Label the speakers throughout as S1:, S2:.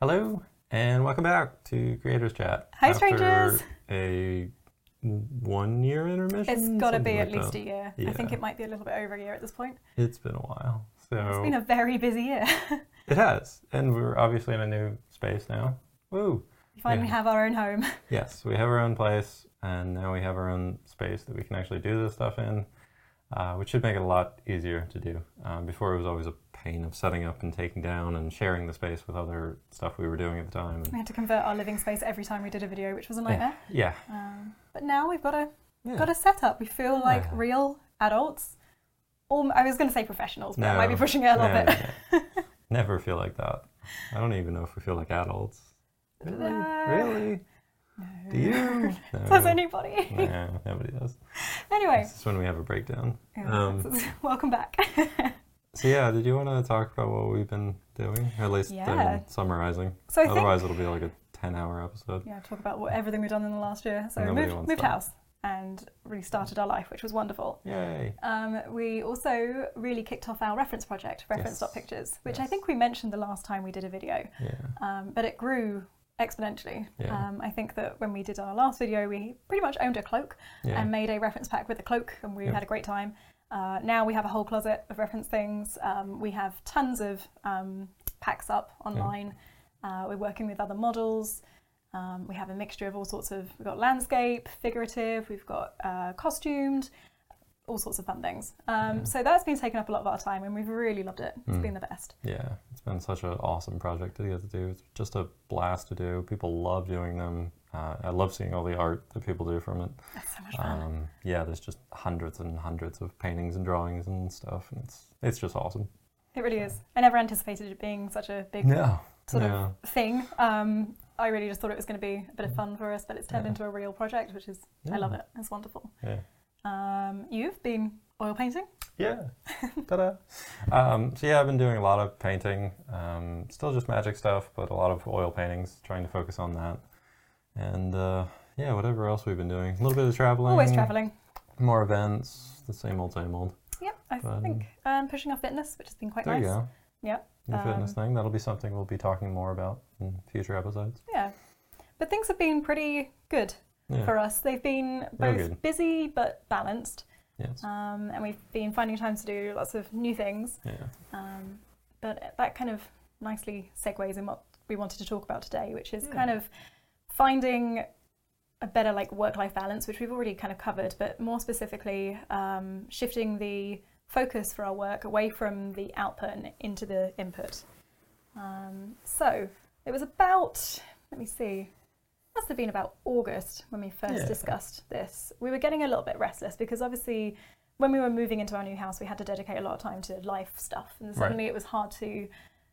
S1: Hello, and welcome back to Creators Chat.
S2: Hi,
S1: After
S2: strangers.
S1: A one year intermission?
S2: It's got to be at least
S1: that.
S2: a year. I think it might be a little bit over a year at this point.
S1: It's been a while. So
S2: It's been a very busy year.
S1: it has. And we're obviously in a new space now. Woo!
S2: we finally
S1: Yeah.
S2: have our own home.
S1: Yes, we have our own place, and now we have our own space that we can actually do this stuff in, uh, which should make it a lot easier to do. Um, before it was always a pain of setting up and taking down and sharing the space with other stuff we were doing at the time.
S2: We had to convert our living space every time we did a video, which was a nightmare.
S1: yeah,
S2: Um, but now we've got a
S1: yeah.
S2: got a setup. We feel like
S1: Yeah.
S2: real adults. Or I was going to say professionals, but I might be pushing it a little
S1: No,
S2: bit.
S1: no, no. Never feel like that. I don't even know if we feel like adults. Really?
S2: Uh,
S1: really? Do you?
S2: Does
S1: No.
S2: anybody?
S1: No, nobody does.
S2: Anyway,
S1: This is when we have a breakdown.
S2: yeah,
S1: Um,
S2: welcome back.
S1: So yeah, did you want to talk about what we've been doing? Or at least
S2: Yeah.
S1: um, summarizing.
S2: so I think
S1: Otherwise, it'll be like a ten-hour episode.
S2: yeah, talk about what, everything we've done in the last year. So we
S1: Nobody
S2: moved,
S1: wants
S2: moved
S1: that.
S2: house and restarted our life, which was wonderful.
S1: Yay!
S2: Um, we also really kicked off our reference project, reference dot pictures, which I
S1: Yes.
S2: think we mentioned the last time we did a video,
S1: Yeah.
S2: um, but it grew exponentially.
S1: Yeah.
S2: Um, I think that when we did our last video, we pretty much owned a cloak
S1: Yeah.
S2: and made a reference pack with the cloak, and we
S1: Yeah.
S2: had a great time. Uh, now we have a whole closet of reference things. Um, we have tons of um, packs up online. Uh, we're working with other models. Um, we have a mixture of all sorts of. We've got landscape, figurative. We've got uh, costumed, all sorts of fun things. Um,
S1: Yeah.
S2: So that's been taking up a lot of our time, and we've really loved it. It's
S1: Mm.
S2: been the best.
S1: Yeah, it's been such an awesome project to get to do. It's just a blast to do. People love doing them. Uh, I love seeing all the art that people do from it.
S2: It's so much fun.
S1: Um, yeah, there's just hundreds and hundreds of paintings and drawings and stuff, and it's it's just awesome.
S2: it really is. I never anticipated it being such a big sort of thing. Um, I really just thought it was going to be a bit of fun for us, but it's turned into a real project, which is I love it. It's wonderful.
S1: Yeah.
S2: Um, you've been oil painting.
S1: Yeah. Ta-da. Um, so yeah, I've been doing a lot of painting. Um, still just magic stuff, but a lot of oil paintings. Trying to focus on that. And uh, yeah, whatever else we've been doing. A little bit of traveling.
S2: Always traveling.
S1: More events. The same old, same old.
S2: Yep, I
S1: Fun.
S2: think um, pushing our fitness, which has been quite
S1: there
S2: nice.
S1: you go.
S2: Yep.
S1: New fitness
S2: Um,
S1: thing. That'll be something we'll be talking more about in future episodes.
S2: Yeah, but things have been pretty good
S1: Yeah.
S2: for us. They've been both busy but balanced,
S1: yes.
S2: um, and we've been finding time to do lots of new things.
S1: yeah.
S2: Um, but that kind of nicely segues in what we wanted to talk about today, which is
S1: Yeah.
S2: kind of finding a better like work-life balance, which we've already kind of covered, but more specifically, um, shifting the focus for our work away from the output and into the input. Um, so it was about, let me see, must have been about August when we first
S1: Yeah.
S2: discussed this. We were getting a little bit restless because obviously when we were moving into our new house, we had to dedicate a lot of time to life stuff, and suddenly it was hard to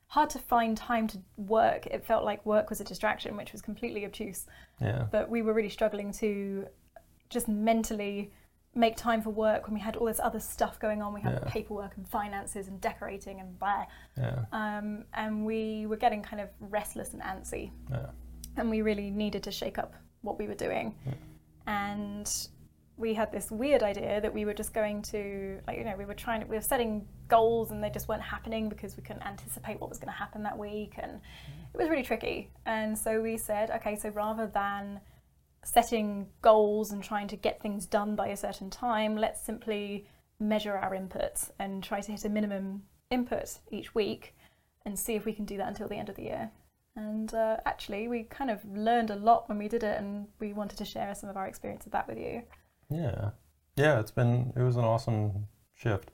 S2: hard to find time to work. It felt like work was a distraction, which was completely obtuse.
S1: Yeah.
S2: But we were really struggling to just mentally make time for work when we had all this other stuff going on. We had
S1: Yeah.
S2: paperwork and finances and decorating and blah.
S1: Yeah.
S2: Um, and we were getting kind of restless and antsy
S1: Yeah.
S2: And we really needed to shake up what we were doing.
S1: Yeah.
S2: And we had this weird idea that we were just going to, like, you know, we were trying to, we were setting goals and they just weren't happening because we couldn't anticipate what was going to happen that week. And mm. it was really tricky. And so we said, okay, so rather than setting goals and trying to get things done by a certain time, let's simply measure our inputs and try to hit a minimum input each week and see if we can do that until the end of the year. And uh, actually, we kind of learned a lot when we did it, and we wanted to share some of our experience of that with you.
S1: Yeah. Yeah, it's been it was an awesome shift.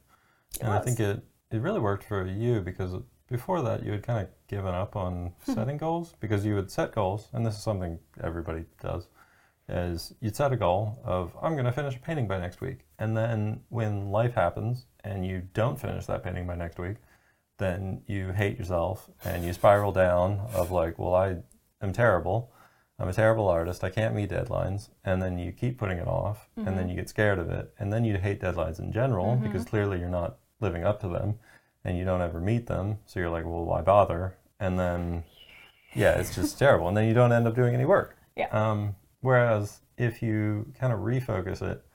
S2: It
S1: and I think it it really worked for you because before that you had kind of given up on setting goals because you would set goals and this is something everybody does is you'd set a goal of I'm going to finish a painting by next week and then when life happens and you don't finish that painting by next week then you hate yourself and you spiral down of like well I am terrible. I'm a terrible artist. I can't meet deadlines. And then you keep putting it off and then
S2: Mhm.
S1: you get scared of it. And then you hate deadlines in general
S2: Mhm.
S1: because clearly you're not living up to them and you don't ever meet them. So you're like well why bother? And then yeah it's just terrible. And then you don't end up doing any work.
S2: Yeah.
S1: um, whereas if you kind of refocus it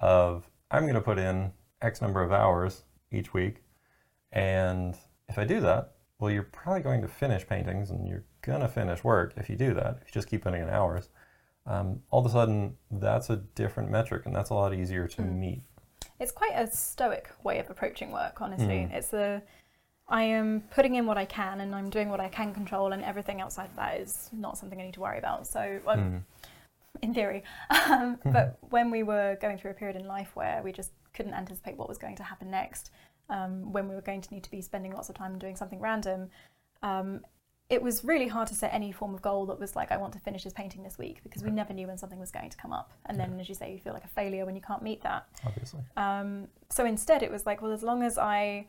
S1: of i'm going to put in x number of hours each week and if i do that well, you're probably going to finish paintings and you're going to finish work if you do that, if you just keep putting in hours. Um, all of a sudden, that's a different metric and that's a lot easier to meet.
S2: It's quite a stoic way of approaching work, honestly.
S1: Mm.
S2: It's a I am putting in what I can and I'm doing what I can control, and everything outside of that is not something I need to worry about. So, um,
S1: Mm.
S2: in theory, um, but when we were going through a period in life where we just couldn't anticipate what was going to happen next, um, when we were going to need to be spending lots of time doing something random, um, it was really hard to set any form of goal that was like, I want to finish this painting this week because we never knew when something was going to come up. And then, as you say, you feel like a failure when you can't meet that.
S1: Obviously.
S2: Um, so instead, it was like, well, as long as I,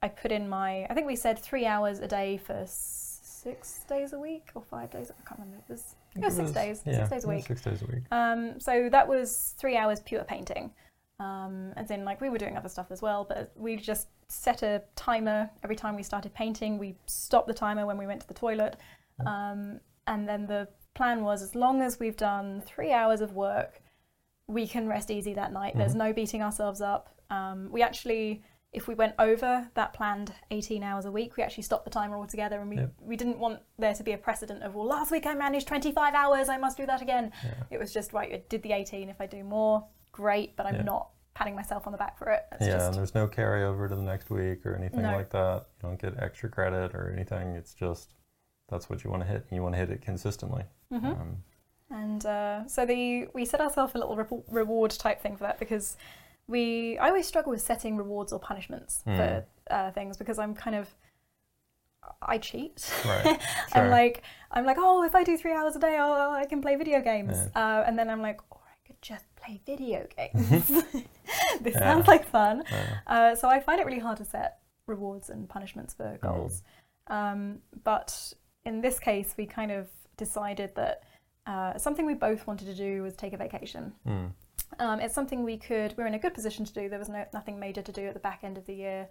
S2: I put in my, I think we said three hours a day for six days a week or five days. I can't remember. It was,
S1: I
S2: it was six days,
S1: Yeah,
S2: six days a week.
S1: Six days a week.
S2: Um, so that was three hours pure painting. Um, as in, like we were doing other stuff as well, but we just set a timer every time we started painting. We stopped the timer when we went to the toilet, um, and then the plan was as long as we've done three hours of work, we can rest easy that night. There's
S1: Mhm.
S2: no beating ourselves up. Um, we actually, if we went over that planned 18 hours a week, we actually stopped the timer altogether, and we
S1: Yep.
S2: we didn't want there to be a precedent of well, last week I managed 25 hours, I must do that again.
S1: Yeah.
S2: It was just right. I did the 18. If I do more, great. But I'm
S1: Yeah.
S2: not patting myself on the back for it. It's
S1: yeah,
S2: just
S1: and there's no carryover to the next week or anything
S2: No.
S1: like that. You don't get extra credit or anything. It's just that's what you want to hit, and you want to hit it consistently.
S2: Mhm.
S1: Um,
S2: And uh, so the we set ourselves a little re- reward type thing for that because we I always struggle with setting rewards or punishments
S1: Hmm.
S2: for uh, things because I'm kind of I cheat.
S1: Right,
S2: I'm like I'm like oh if I do three hours a day oh, I can play video games
S1: Yeah.
S2: uh, and then I'm like or I could just play video games. this
S1: Yeah.
S2: sounds like fun.
S1: uh,
S2: Uh, so I find it really hard to set rewards and punishments
S1: Mm.
S2: for goals. Um, but in this case, we kind of decided that uh, something we both wanted to do was take a vacation.
S1: mm,
S2: Um, it's something we could. We were in a good position to do. There was no nothing major to do at the back end of the year.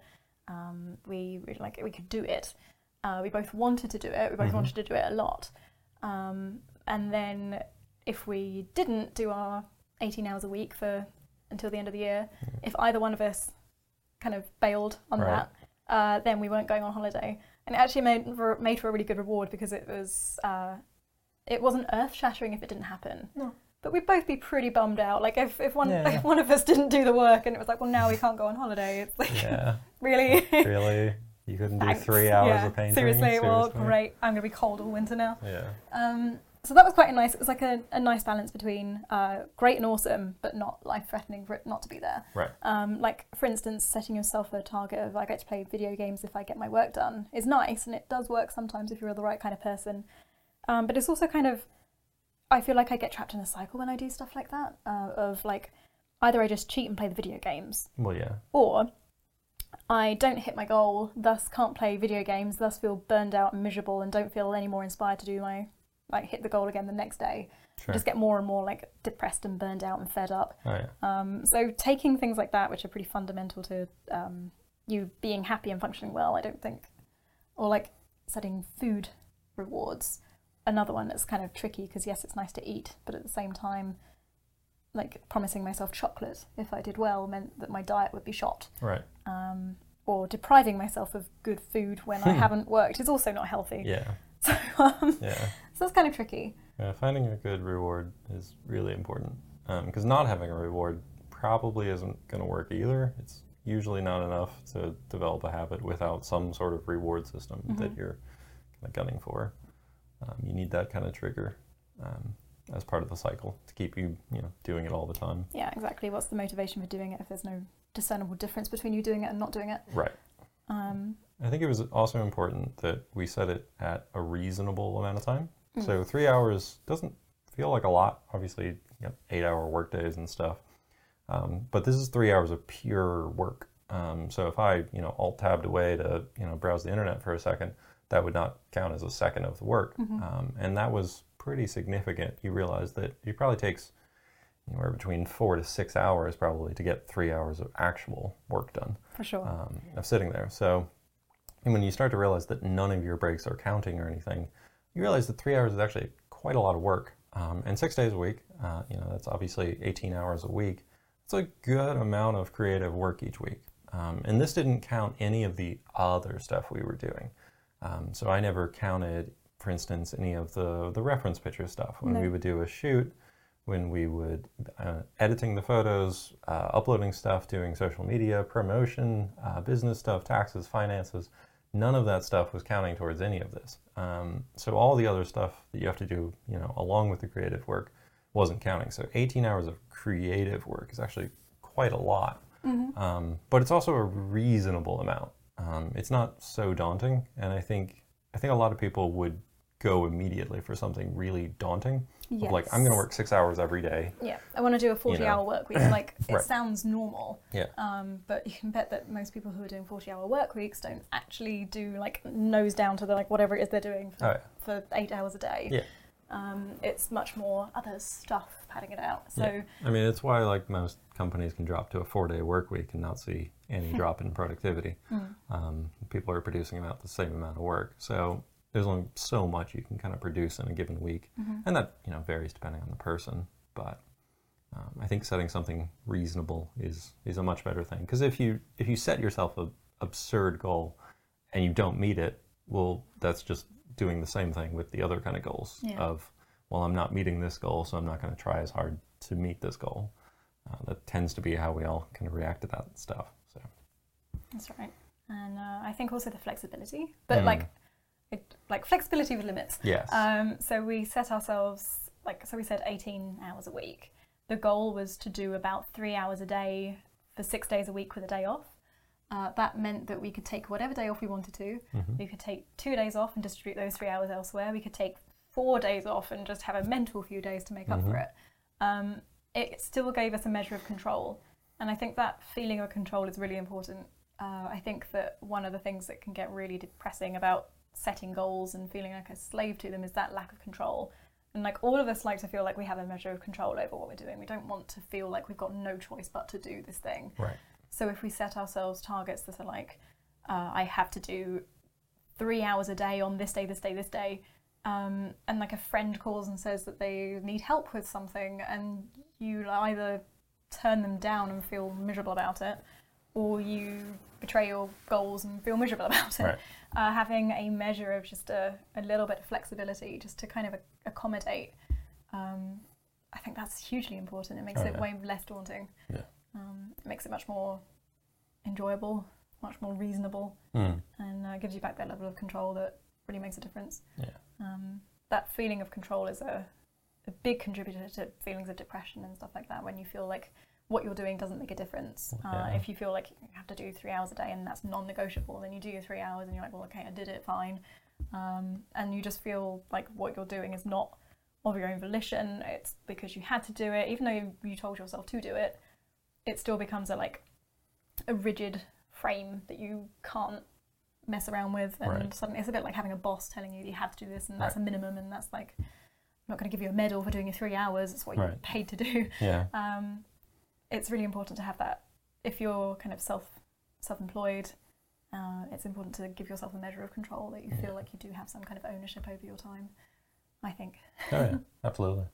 S2: Um, we really like we could do it. Uh, we both wanted to do it. We both
S1: Mhm.
S2: wanted to do it a lot. Um, and then if we didn't do our 18 hours a week for until the end of the year,
S1: Mhm.
S2: if either one of us kind of bailed on
S1: Right.
S2: that, uh, then we weren't going on holiday. And it actually made for, made for a really good reward because it was uh, it wasn't earth shattering if it didn't happen.
S1: No.
S2: But we'd both be pretty bummed out. Like if, if one
S1: Yeah.
S2: if one of us didn't do the work and it was like, well, now we can't go on holiday. It's like
S1: yeah,
S2: really.
S1: really. You couldn't do
S2: Thanks.
S1: three hours
S2: yeah.
S1: of painting.
S2: Seriously, well, great. I'm gonna be cold all winter now.
S1: Yeah.
S2: Um, so that was quite a nice. It was like a, a nice balance between uh, great and awesome, but not life threatening for it not to be there.
S1: Right.
S2: Um, like for instance, setting yourself a target of I get to play video games if I get my work done is nice, and it does work sometimes if you're the right kind of person. Um, but it's also kind of I feel like I get trapped in a cycle when I do stuff like that uh, of like either I just cheat and play the video games,
S1: Well, yeah.
S2: or I don't hit my goal, thus can't play video games, thus feel burned out and miserable, and don't feel any more inspired to do my like hit the goal again the next day.
S1: Sure.
S2: Just get more and more like depressed and burned out and fed up.
S1: oh, yeah.
S2: Um, so taking things like that, which are pretty fundamental to um, you being happy and functioning well, I don't think, or like setting food rewards. Another one that's kind of tricky because yes, it's nice to eat, but at the same time, like promising myself chocolate if I did well meant that my diet would be shot.
S1: Right.
S2: Um, or depriving myself of good food when I haven't worked is also not healthy.
S1: Yeah.
S2: So, um,
S1: Yeah.
S2: So that's kind of tricky.
S1: Yeah, finding a good reward is really important because not having a reward probably isn't going to work either. It's usually not enough to develop a habit without some sort of reward system that
S2: Mhm.
S1: you're kind of gunning for. Um, you need that kind of trigger um, as part of the cycle to keep you, you know, doing it all the time.
S2: Yeah, exactly. What's the motivation for doing it if there's no discernible difference between you doing it and not doing it?
S1: Right.
S2: Um,
S1: I think it was also important that we set it at a reasonable amount of time.
S2: Mm.
S1: So three hours doesn't feel like a lot. Obviously, you got eight-hour work days and stuff, um, but this is three hours of pure work. Um, so if I, you know, alt tabbed away to, you know, browse the internet for a second, that would not count as a second of the work,
S2: Mhm.
S1: um, and that was pretty significant. You realize that it probably takes anywhere between four to six hours probably to get three hours of actual work done
S2: for sure.
S1: um, of sitting there. So, and when you start to realize that none of your breaks are counting or anything, you realize that three hours is actually quite a lot of work. Um, and six days a week, uh, you know, that's obviously 18 hours a week. It's a good amount of creative work each week. Um, and this didn't count any of the other stuff we were doing. Um, so I never counted, for instance, any of the the reference picture stuff when
S2: No.
S1: we would do a shoot. When we would uh, editing the photos, uh, uploading stuff, doing social media, promotion, uh, business stuff, taxes, finances, none of that stuff was counting towards any of this. Um, so all the other stuff that you have to do, you know, along with the creative work, wasn't counting. So 18 hours of creative work is actually quite a lot, um, but it's also a reasonable amount. Um, it's not so daunting, and I think I think a lot of people would go immediately for something really daunting. Of like, I'm going to work six hours every day.
S2: Yeah, I want to do a 40
S1: know.
S2: hour work week. Like, it
S1: Right.
S2: sounds normal.
S1: Yeah.
S2: Um, but you can bet that most people who are doing 40 hour work weeks don't actually do like nose down to the like whatever it is they're doing for,
S1: Oh, yeah.
S2: for eight hours a day.
S1: Yeah.
S2: Um, it's much more other stuff padding it out. So,
S1: Yeah. I mean, it's why like most companies can drop to a four-day work week and not see any drop in productivity. Um, people are producing about the same amount of work, so there's only so much you can kind of produce in a given week, and that you know varies depending on the person. But um, I think setting something reasonable is is a much better thing because if you if you set yourself a absurd goal and you don't meet it, well, that's just doing the same thing with the other kind of goals
S2: Yeah.
S1: of well, I'm not meeting this goal, so I'm not going to try as hard to meet this goal. Uh, that tends to be how we all kind of react to that stuff. So
S2: That's right. And uh, I think also the flexibility, but
S1: Mm.
S2: like, it, like flexibility with limits.
S1: yes,
S2: Um, so we set ourselves like so we said 18 hours a week. The goal was to do about three hours a day for six days a week with a day off. Uh, that meant that we could take whatever day off we wanted to.
S1: Mhm.
S2: We could take two days off and distribute those three hours elsewhere. We could take four days off and just have a mental few days to make up for
S1: Mhm.
S2: it. Um, it still gave us a measure of control, and I think that feeling of control is really important. Uh, I think that one of the things that can get really depressing about setting goals and feeling like a slave to them is that lack of control. And like all of us like to feel like we have a measure of control over what we're doing. We don't want to feel like we've got no choice but to do this thing.
S1: right.
S2: So if we set ourselves targets that are like, uh, I have to do three hours a day on this day, this day, this day, um, and like a friend calls and says that they need help with something, and you either turn them down and feel miserable about it, or you betray your goals and feel miserable about it.
S1: Right.
S2: Uh, having a measure of just a, a little bit of flexibility, just to kind of accommodate, um, I think that's hugely important. It makes
S1: Oh,
S2: it
S1: yeah.
S2: way less daunting.
S1: Yeah.
S2: Um, it makes it much more enjoyable, much more reasonable,
S1: Mm.
S2: and uh, gives you back that level of control that really makes a difference.
S1: Yeah.
S2: Um, that feeling of control is a, a big contributor to feelings of depression and stuff like that. When you feel like what you're doing doesn't make a difference. Uh,
S1: Yeah.
S2: if you feel like you have to do three hours a day and that's non-negotiable, then you do your three hours and you're like, well, okay, I did it, fine. Um, and you just feel like what you're doing is not of your own volition. It's because you had to do it, even though you, you told yourself to do it. It still becomes a like a rigid frame that you can't mess around with, and
S1: Right.
S2: suddenly it's a bit like having a boss telling you you have to do this, and that's a minimum, and that's like I'm not going to give you a medal for doing your three hours. It's what you're paid to do.
S1: Yeah.
S2: Um, it's really important to have that. If you're kind of self self-employed, uh, it's important to give yourself a measure of control that you
S1: Yeah.
S2: feel like you do have some kind of ownership over your time. I think.
S1: Oh yeah, absolutely.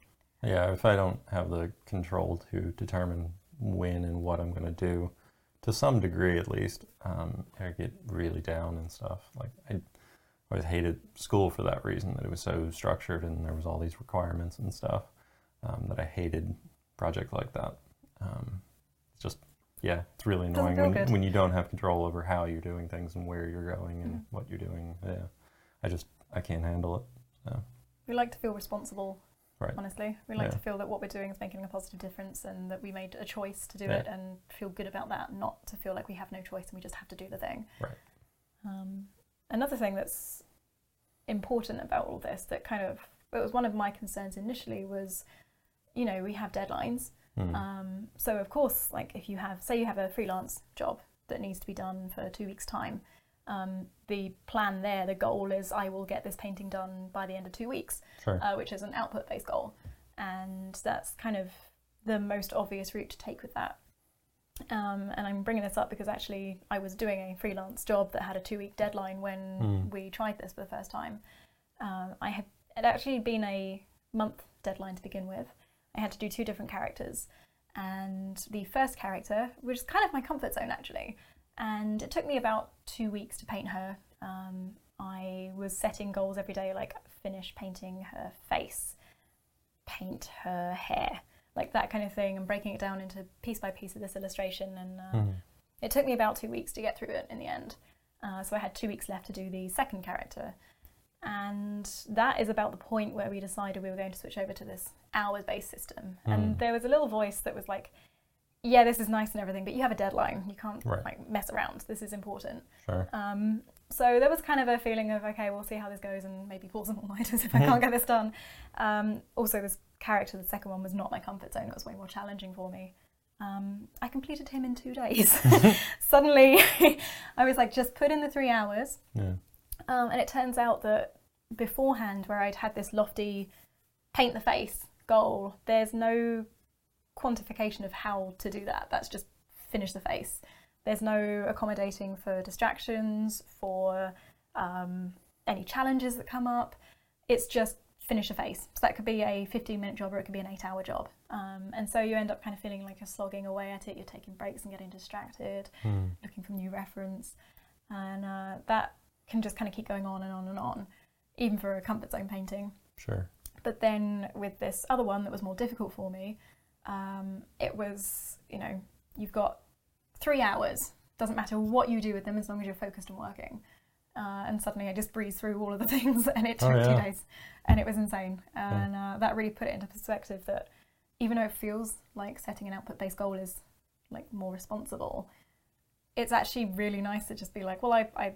S1: Yeah, if I don't have the control to determine when and what I'm going to do, to some degree at least, um, I get really down and stuff. Like I always hated school for that reason that it was so structured and there was all these requirements and stuff um, that I hated projects like that. Um, it's just yeah, it's really annoying when,
S2: good.
S1: when you don't have control over how you're doing things and where you're going and
S2: Mhm.
S1: what you're doing. Yeah, I just I can't handle it. So
S2: We like to feel responsible.
S1: Right.
S2: Honestly, we like
S1: Yeah.
S2: to feel that what we're doing is making a positive difference, and that we made a choice to do
S1: Yeah.
S2: it, and feel good about that. Not to feel like we have no choice and we just have to do the thing.
S1: Right.
S2: Um, another thing that's important about all this that kind of it was one of my concerns initially was, you know, we have deadlines.
S1: Mm.
S2: Um, so of course, like if you have, say, you have a freelance job that needs to be done for two weeks' time, um, the plan there, the goal is I will get this painting done by the end of two weeks,
S1: sure.
S2: uh, which is an output-based goal, and that's kind of the most obvious route to take with that. Um, and I'm bringing this up because actually I was doing a freelance job that had a two-week deadline when
S1: Mm.
S2: we tried this for the first time. Um, I had it actually been a month deadline to begin with. I had to do two different characters, and the first character, which is kind of my comfort zone actually, and it took me about two weeks to paint her. Um, I was setting goals every day, like finish painting her face, paint her hair, like that kind of thing, and breaking it down into piece by piece of this illustration. And uh,
S1: Mhm.
S2: it took me about two weeks to get through it in the end. Uh, so I had two weeks left to do the second character. And that is about the point where we decided we were going to switch over to this hours based system. And
S1: Mm.
S2: there was a little voice that was like, yeah, this is nice and everything, but you have a deadline. You can't
S1: Right.
S2: like mess around. This is important.
S1: Sure.
S2: Um, so there was kind of a feeling of okay, we'll see how this goes, and maybe pull some all-nighters if I
S1: Mhm.
S2: can't get this done. Um, also, this character, the second one, was not my comfort zone. It was way more challenging for me. Um, I completed him in two days. Suddenly, I was like, just put in the three hours,
S1: Yeah.
S2: um, and it turns out that beforehand, where I'd had this lofty paint the face goal, there's no quantification of how to do that. That's just finish the face. There's no accommodating for distractions, for um, any challenges that come up. It's just finish a face. So that could be a 15 minute job or it could be an eight hour job. Um, and so you end up kind of feeling like you're slogging away at it, you're taking breaks and getting distracted
S1: Mm.
S2: looking for new reference, and uh, that can just kind of keep going on and on and on, even for a comfort zone painting.
S1: Sure.
S2: But then with this other one that was more difficult for me, um, it was you know you've got three hours. Doesn't matter what you do with them as long as you're focused and working. Uh, and suddenly I just breezed through all of the things, and it
S1: Oh,
S2: took
S1: yeah.
S2: two days, and it was insane. And uh, that really put it into perspective that even though it feels like setting an output-based goal is like more responsible, it's actually really nice to just be like, well, I, I,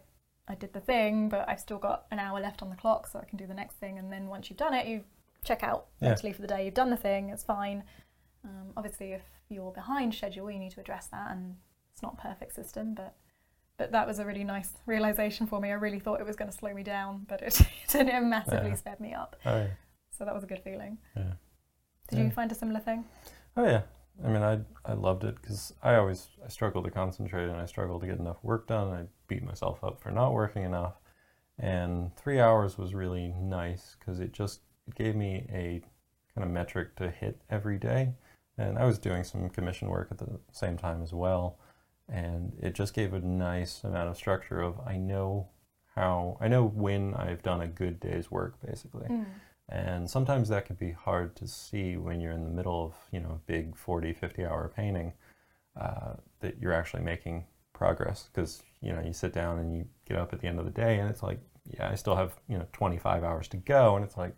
S2: I did the thing, but I've still got an hour left on the clock, so I can do the next thing. And then once you've done it, you check out
S1: Yeah.
S2: mentally for the day. You've done the thing, it's fine. Um, obviously, if you're behind schedule, you need to address that, and it's not a perfect system, but but that was a really nice realization for me. I really thought it was going to slow me down, but it, it massively
S1: Yeah.
S2: sped me up.
S1: Oh yeah.
S2: So that was a good feeling.
S1: Yeah.
S2: Did you find a similar thing?
S1: Oh yeah. I mean, I I loved it because I always I struggle to concentrate and I struggle to get enough work done. I beat myself up for not working enough, and three hours was really nice because it just it gave me a kind of metric to hit every day, and I was doing some commission work at the same time as well, and it just gave a nice amount of structure of I know how I know when I've done a good day's work basically.
S2: Mm.
S1: And sometimes that can be hard to see when you're in the middle of, you know, a big 40, 50 hour painting, uh, that you're actually making progress. Because, you know, you sit down and you get up at the end of the day and it's like, yeah, I still have, you know, 25 hours to go. And it's like,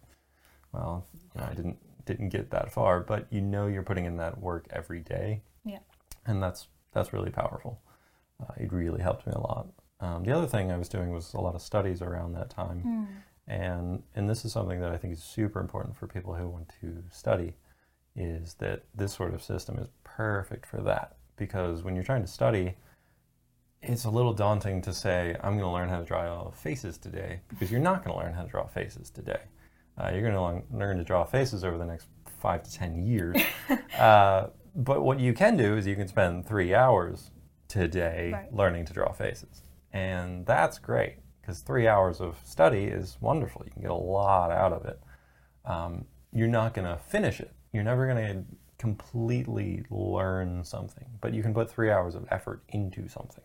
S1: well, you know, I didn't, didn't get that far, but you know you're putting in that work every day.
S2: Yeah.
S1: And that's, that's really powerful. Uh, it really helped me a lot. Um, the other thing I was doing was a lot of studies around that time.
S2: Mm.
S1: And and this is something that I think is super important for people who want to study is that this sort of system is perfect for that because when you're trying to study it's a little daunting to say I'm going to learn how to draw faces today because you're not going to learn how to draw faces today. Uh, you're going to learn to draw faces over the next five to ten years. uh, but what you can do is you can spend three hours today
S2: Right.
S1: learning to draw faces, and that's great because three hours of study is wonderful. You can get a lot out of it. Um, you're not going to finish it. You're never going to completely learn something, but you can put three hours of effort into something.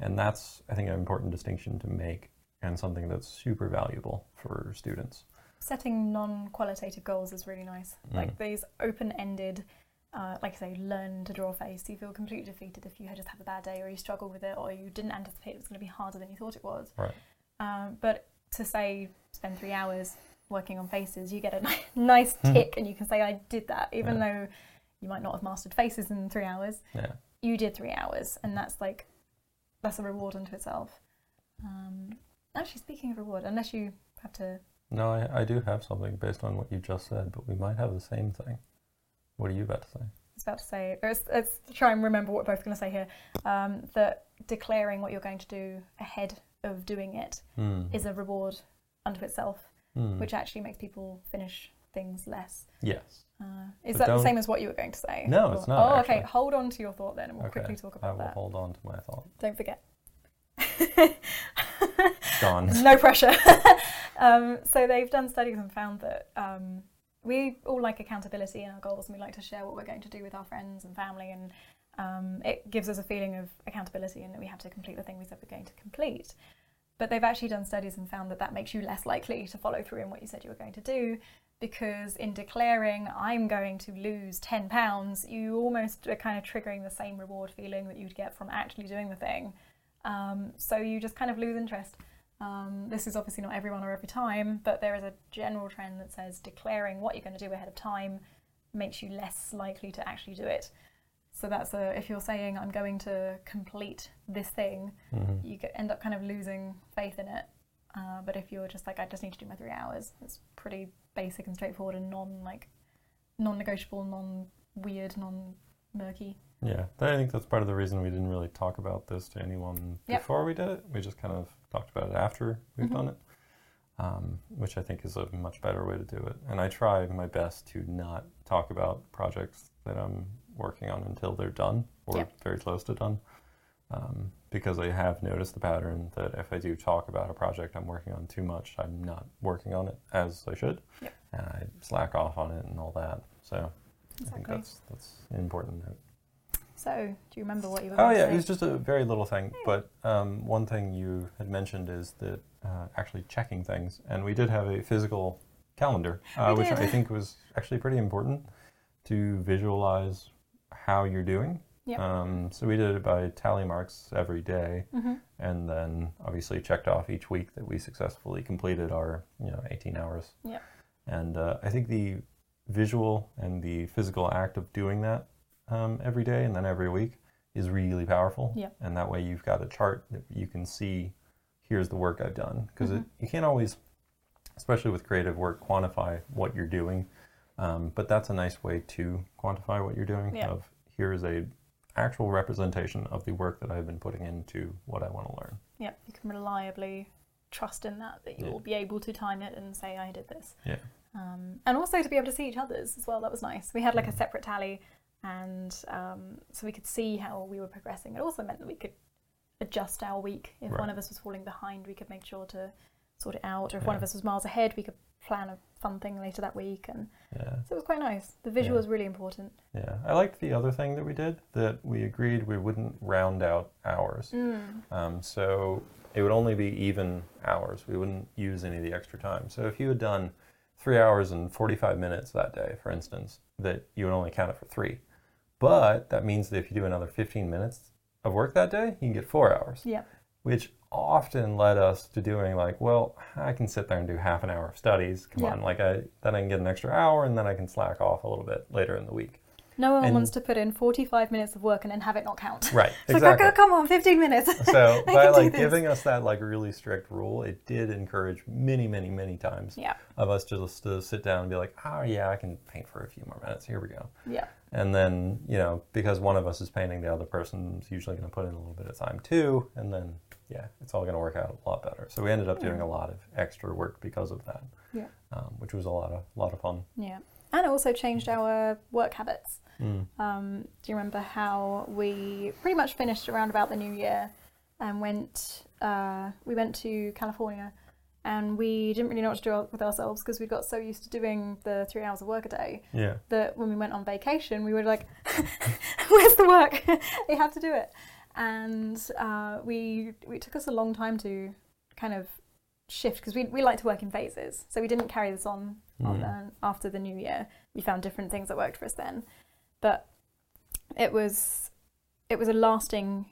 S1: And that's, I think, an important distinction to make and something that's super valuable for students.
S2: Setting non-qualitative goals is really nice.
S1: Mm.
S2: Like these open-ended, uh, like I say, learn to draw a face. You feel completely defeated if you just have a bad day, or you struggle with it, or you didn't anticipate it was going to be harder than you thought it was.
S1: Right.
S2: Um, but to say spend three hours working on faces, you get a ni- nice
S1: Mhm.
S2: tick, and you can say I did that, even
S1: Yeah.
S2: though you might not have mastered faces in three hours.
S1: Yeah.
S2: You did three hours, and that's like that's a reward unto itself. Um, actually, speaking of reward, unless you have to
S1: No, I, I do have something based on what you just said, but we might have the same thing. What are you about to say?
S2: I was about to say, let's, let's try and remember what we're both going to say here. Um, that declaring what you're going to do ahead of doing it
S1: Hmm.
S2: is a reward unto itself,
S1: Hmm.
S2: which actually makes people finish things less.
S1: yes.
S2: Uh, is
S1: But
S2: that the same as what you were going to say?
S1: No,
S2: Or-
S1: it's not,
S2: Oh, okay. Hold on to your thought then, and we'll
S1: Okay.
S2: quickly talk about I
S1: will
S2: that.
S1: hold on to my thought.
S2: Don't forget.
S1: Gone.
S2: no pressure. um, so they've done studies and found that um, we all like accountability in our goals, and we like to share what we're going to do with our friends and family, and um, it gives us a feeling of accountability and that we have to complete the thing we said we're going to complete. but they've actually done studies and found that that makes you less likely to follow through in what you said you were going to do because in declaring I'm going to lose 10 pounds, you almost are kind of triggering the same reward feeling that you'd get from actually doing the thing. Um, so you just kind of lose interest. Um, this is obviously not everyone or every time, but there is a general trend that says declaring what you're going to do ahead of time makes you less likely to actually do it. So that's a, if you're saying I'm going to complete this thing,
S1: Mm-hmm.
S2: you end up kind of losing faith in it. Uh, but if you're just like I just need to do my three hours, it's pretty basic and straightforward and non like non-negotiable, non-weird, non-murky.
S1: Yeah, I think that's part of the reason we didn't really talk about this to anyone
S2: Yep.
S1: before we did it. We just kind of talked about it after we've
S2: Mhm.
S1: done it, um, which I think is a much better way to do it. And I try my best to not talk about projects that I'm working on until they're done or
S2: Yep.
S1: very close to done, um, because I have noticed the pattern that if I do talk about a project I'm working on too much, I'm not working on it as I should,
S2: Yep.
S1: and I slack off on it and all that. So I think that's that's an important note.
S2: So, do you remember what you were?
S1: Oh yeah, it was just a very little thing. But um, one thing you had mentioned is that uh, actually checking things, and we did have a physical calendar, uh, which. I think was actually pretty important to visualize how you're doing.
S2: Yep.
S1: Um, so we did it by tally marks every day,
S2: Mhm.
S1: and then obviously checked off each week that we successfully completed our you know 18 hours.
S2: Yep.
S1: And uh, I think the visual and the physical act of doing that um, every day and then every week is really powerful.
S2: Yep.
S1: And that way you've got a chart that you can see. Here's the work I've done because
S2: Mhm.
S1: you can't always, especially with creative work, quantify what you're doing. Um, but that's a nice way to quantify what you're doing.
S2: Yeah.
S1: Of here is a actual representation of the work that I've been putting into what I want to learn.
S2: Yeah, you can reliably trust in that that you
S1: Yeah.
S2: will be able to time it and say I did this.
S1: Yeah.
S2: Um, and also to be able to see each other's as well. That was nice. We had like a
S1: Mhm.
S2: separate tally, and um, so we could see how we were progressing. It also meant that we could adjust our week. If one of us was falling behind, we could make sure to sort it out. Or if one of us was miles ahead, we could plan a fun thing later that week. And
S1: Yeah.
S2: so it was quite nice. The visual
S1: Yeah.
S2: is really important.
S1: Yeah. I liked the other thing that we did that we agreed we wouldn't round out hours.
S2: Mm.
S1: Um, so it would only be even hours. We wouldn't use any of the extra time. So if you had done three hours and 45 minutes that day, for instance, that you would only count it for three. But that means that if you do another 15 minutes of work that day, you can get four hours,
S2: Yeah.
S1: which often led us to doing like, well, I can sit there and do half an hour of studies. Come
S2: Yeah.
S1: on, like I then I can get an extra hour and then I can slack off a little bit later in the week.
S2: No one
S1: And-
S2: wants to put in 45 minutes of work and then have it not count.
S1: Right.
S2: Like,
S1: exactly.
S2: "Oh, come on, 15 minutes.
S1: So by like giving us that like really strict rule, it did encourage many, many, many times
S2: yeah,
S1: of us just to sit down and be like, oh yeah, I can paint for a few more minutes. Here we go.
S2: yeah,
S1: And then you know because one of us is painting, the other person's usually going to put in a little bit of time too, and then yeah, it's all going to work out a lot better. So we ended up doing a lot of extra work because of that,
S2: yeah,
S1: um, which was a lot of lot of fun.
S2: yeah. And it also changed our work habits.
S1: Mm.
S2: Um, do you remember how we pretty much finished around about the new year and went? Uh, we went to California, and we didn't really know what to do with ourselves because we got so used to doing the three hours of work a day
S1: Yeah.
S2: that when we went on vacation, we were like, "Where's the work? we have to do it." And uh, we we took us a long time to kind of shift because we we like to work in phases, so we didn't carry this on on
S1: Mm.
S2: the, after the new year. We found different things that worked for us then, but it was it was a lasting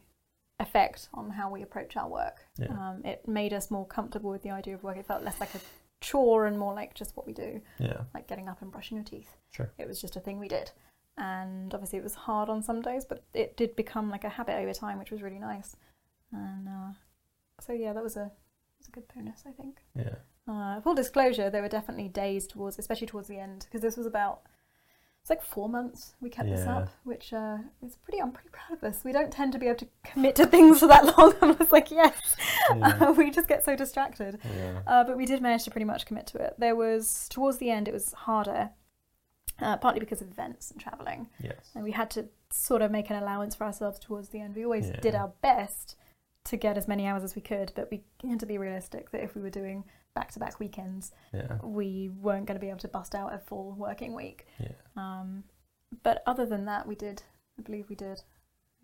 S2: effect on how we approach our work.
S1: Yeah.
S2: Um, it made us more comfortable with the idea of work. It felt less like a chore and more like just what we do
S1: Yeah.
S2: like getting up and brushing your teeth.
S1: Sure.
S2: It was just a thing we did. And obviously it was hard on some days, but it did become like a habit over time, which was really nice. And uh, so yeah, that was a was a good bonus, I think.
S1: Yeah.
S2: Uh, full disclosure, there were definitely days towards, especially towards the end, because this was about it's like four months we kept this up, which uh, is pretty. I'm pretty proud of us. We don't tend to be able to commit to things for that long. I was like, yes,
S1: Yeah.
S2: we just get so distracted.
S1: Yeah.
S2: Uh, but we did manage to pretty much commit to it. There was towards the end, it was harder, uh, partly because of events and traveling,
S1: Yes.
S2: and we had to sort of make an allowance for ourselves towards the end. We always
S1: Yeah.
S2: did our best to get as many hours as we could, but we had to be realistic that if we were doing back-to-back weekends,
S1: Yeah.
S2: we weren't going to be able to bust out a full working week.
S1: Yeah.
S2: Um, but other than that, we did. I believe we did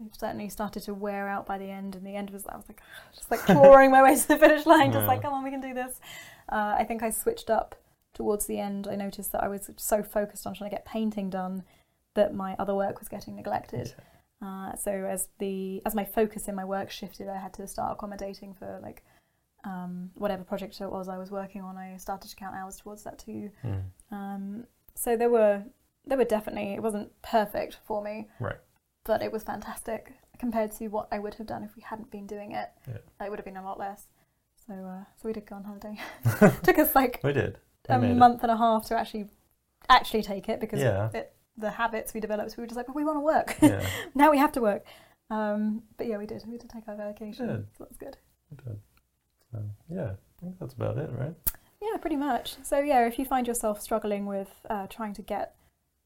S2: it certainly started to wear out by the end, and the end was I was like just like clawing my way to the finish line, just
S1: Yeah.
S2: like come on, we can do this. Uh, I think I switched up towards the end. I noticed that I was so focused on trying to get painting done that my other work was getting neglected. Uh, so as the as my focus in my work shifted, I had to start accommodating for like um, whatever project it was I was working on. I started to count hours towards that too.
S1: Mm.
S2: Um, so there were there were definitely it wasn't perfect for me,
S1: Right.
S2: but it was fantastic compared to what I would have done if we hadn't been doing it.
S1: Yeah.
S2: It would have been a lot less. So uh, so we did go on holiday. Took us like
S1: We did. We
S2: a
S1: made it.
S2: month and a half to actually actually take it because
S1: Yeah.
S2: it, the habits we developed. We were just like, well, we want to work.
S1: Yeah.
S2: now we have to work. Um, but yeah, we did. We did take our vacation. So that's good.
S1: So, yeah, I think that's about it, right?
S2: Yeah, pretty much. So yeah, if you find yourself struggling with uh, trying to get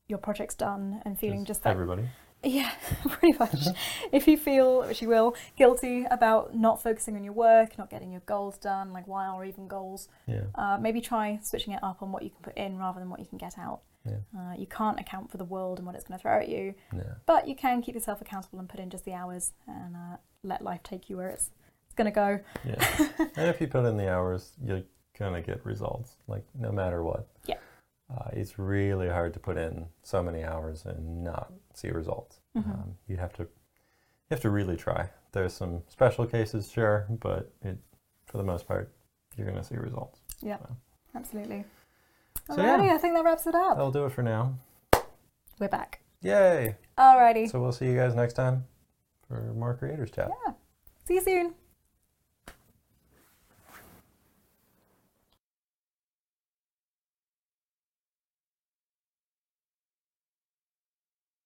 S2: your projects done and feeling just that
S1: everybody.
S2: Yeah, pretty much. if you feel, which you will, guilty about not focusing on your work, not getting your goals done, like one or even goals,
S1: Yeah.
S2: uh, maybe try switching it up on what you can put in rather than what you can get out.
S1: Yeah.
S2: Uh, you can't account for the world and what it's going to throw at you,
S1: Yeah.
S2: but you can keep yourself accountable and put in just the hours and uh, let life take you where it's, it's going to go.
S1: Yeah. and if you put in the hours, you're gonna get results, like no matter what.
S2: Yeah.
S1: Uh, it's really hard to put in so many hours and not see results.
S2: Mhm.
S1: Um, you have to, you have to really try. There's some special cases, sure, but it, for the most part, you're gonna see results.
S2: Yeah.
S1: So,
S2: Absolutely.
S1: So, yeah.
S2: I think that wraps it up.
S1: that'll do it for now.
S2: We're back.
S1: Yay!
S2: Alrighty.
S1: So we'll see you guys next time for more creators chat. Yeah.
S2: See you soon.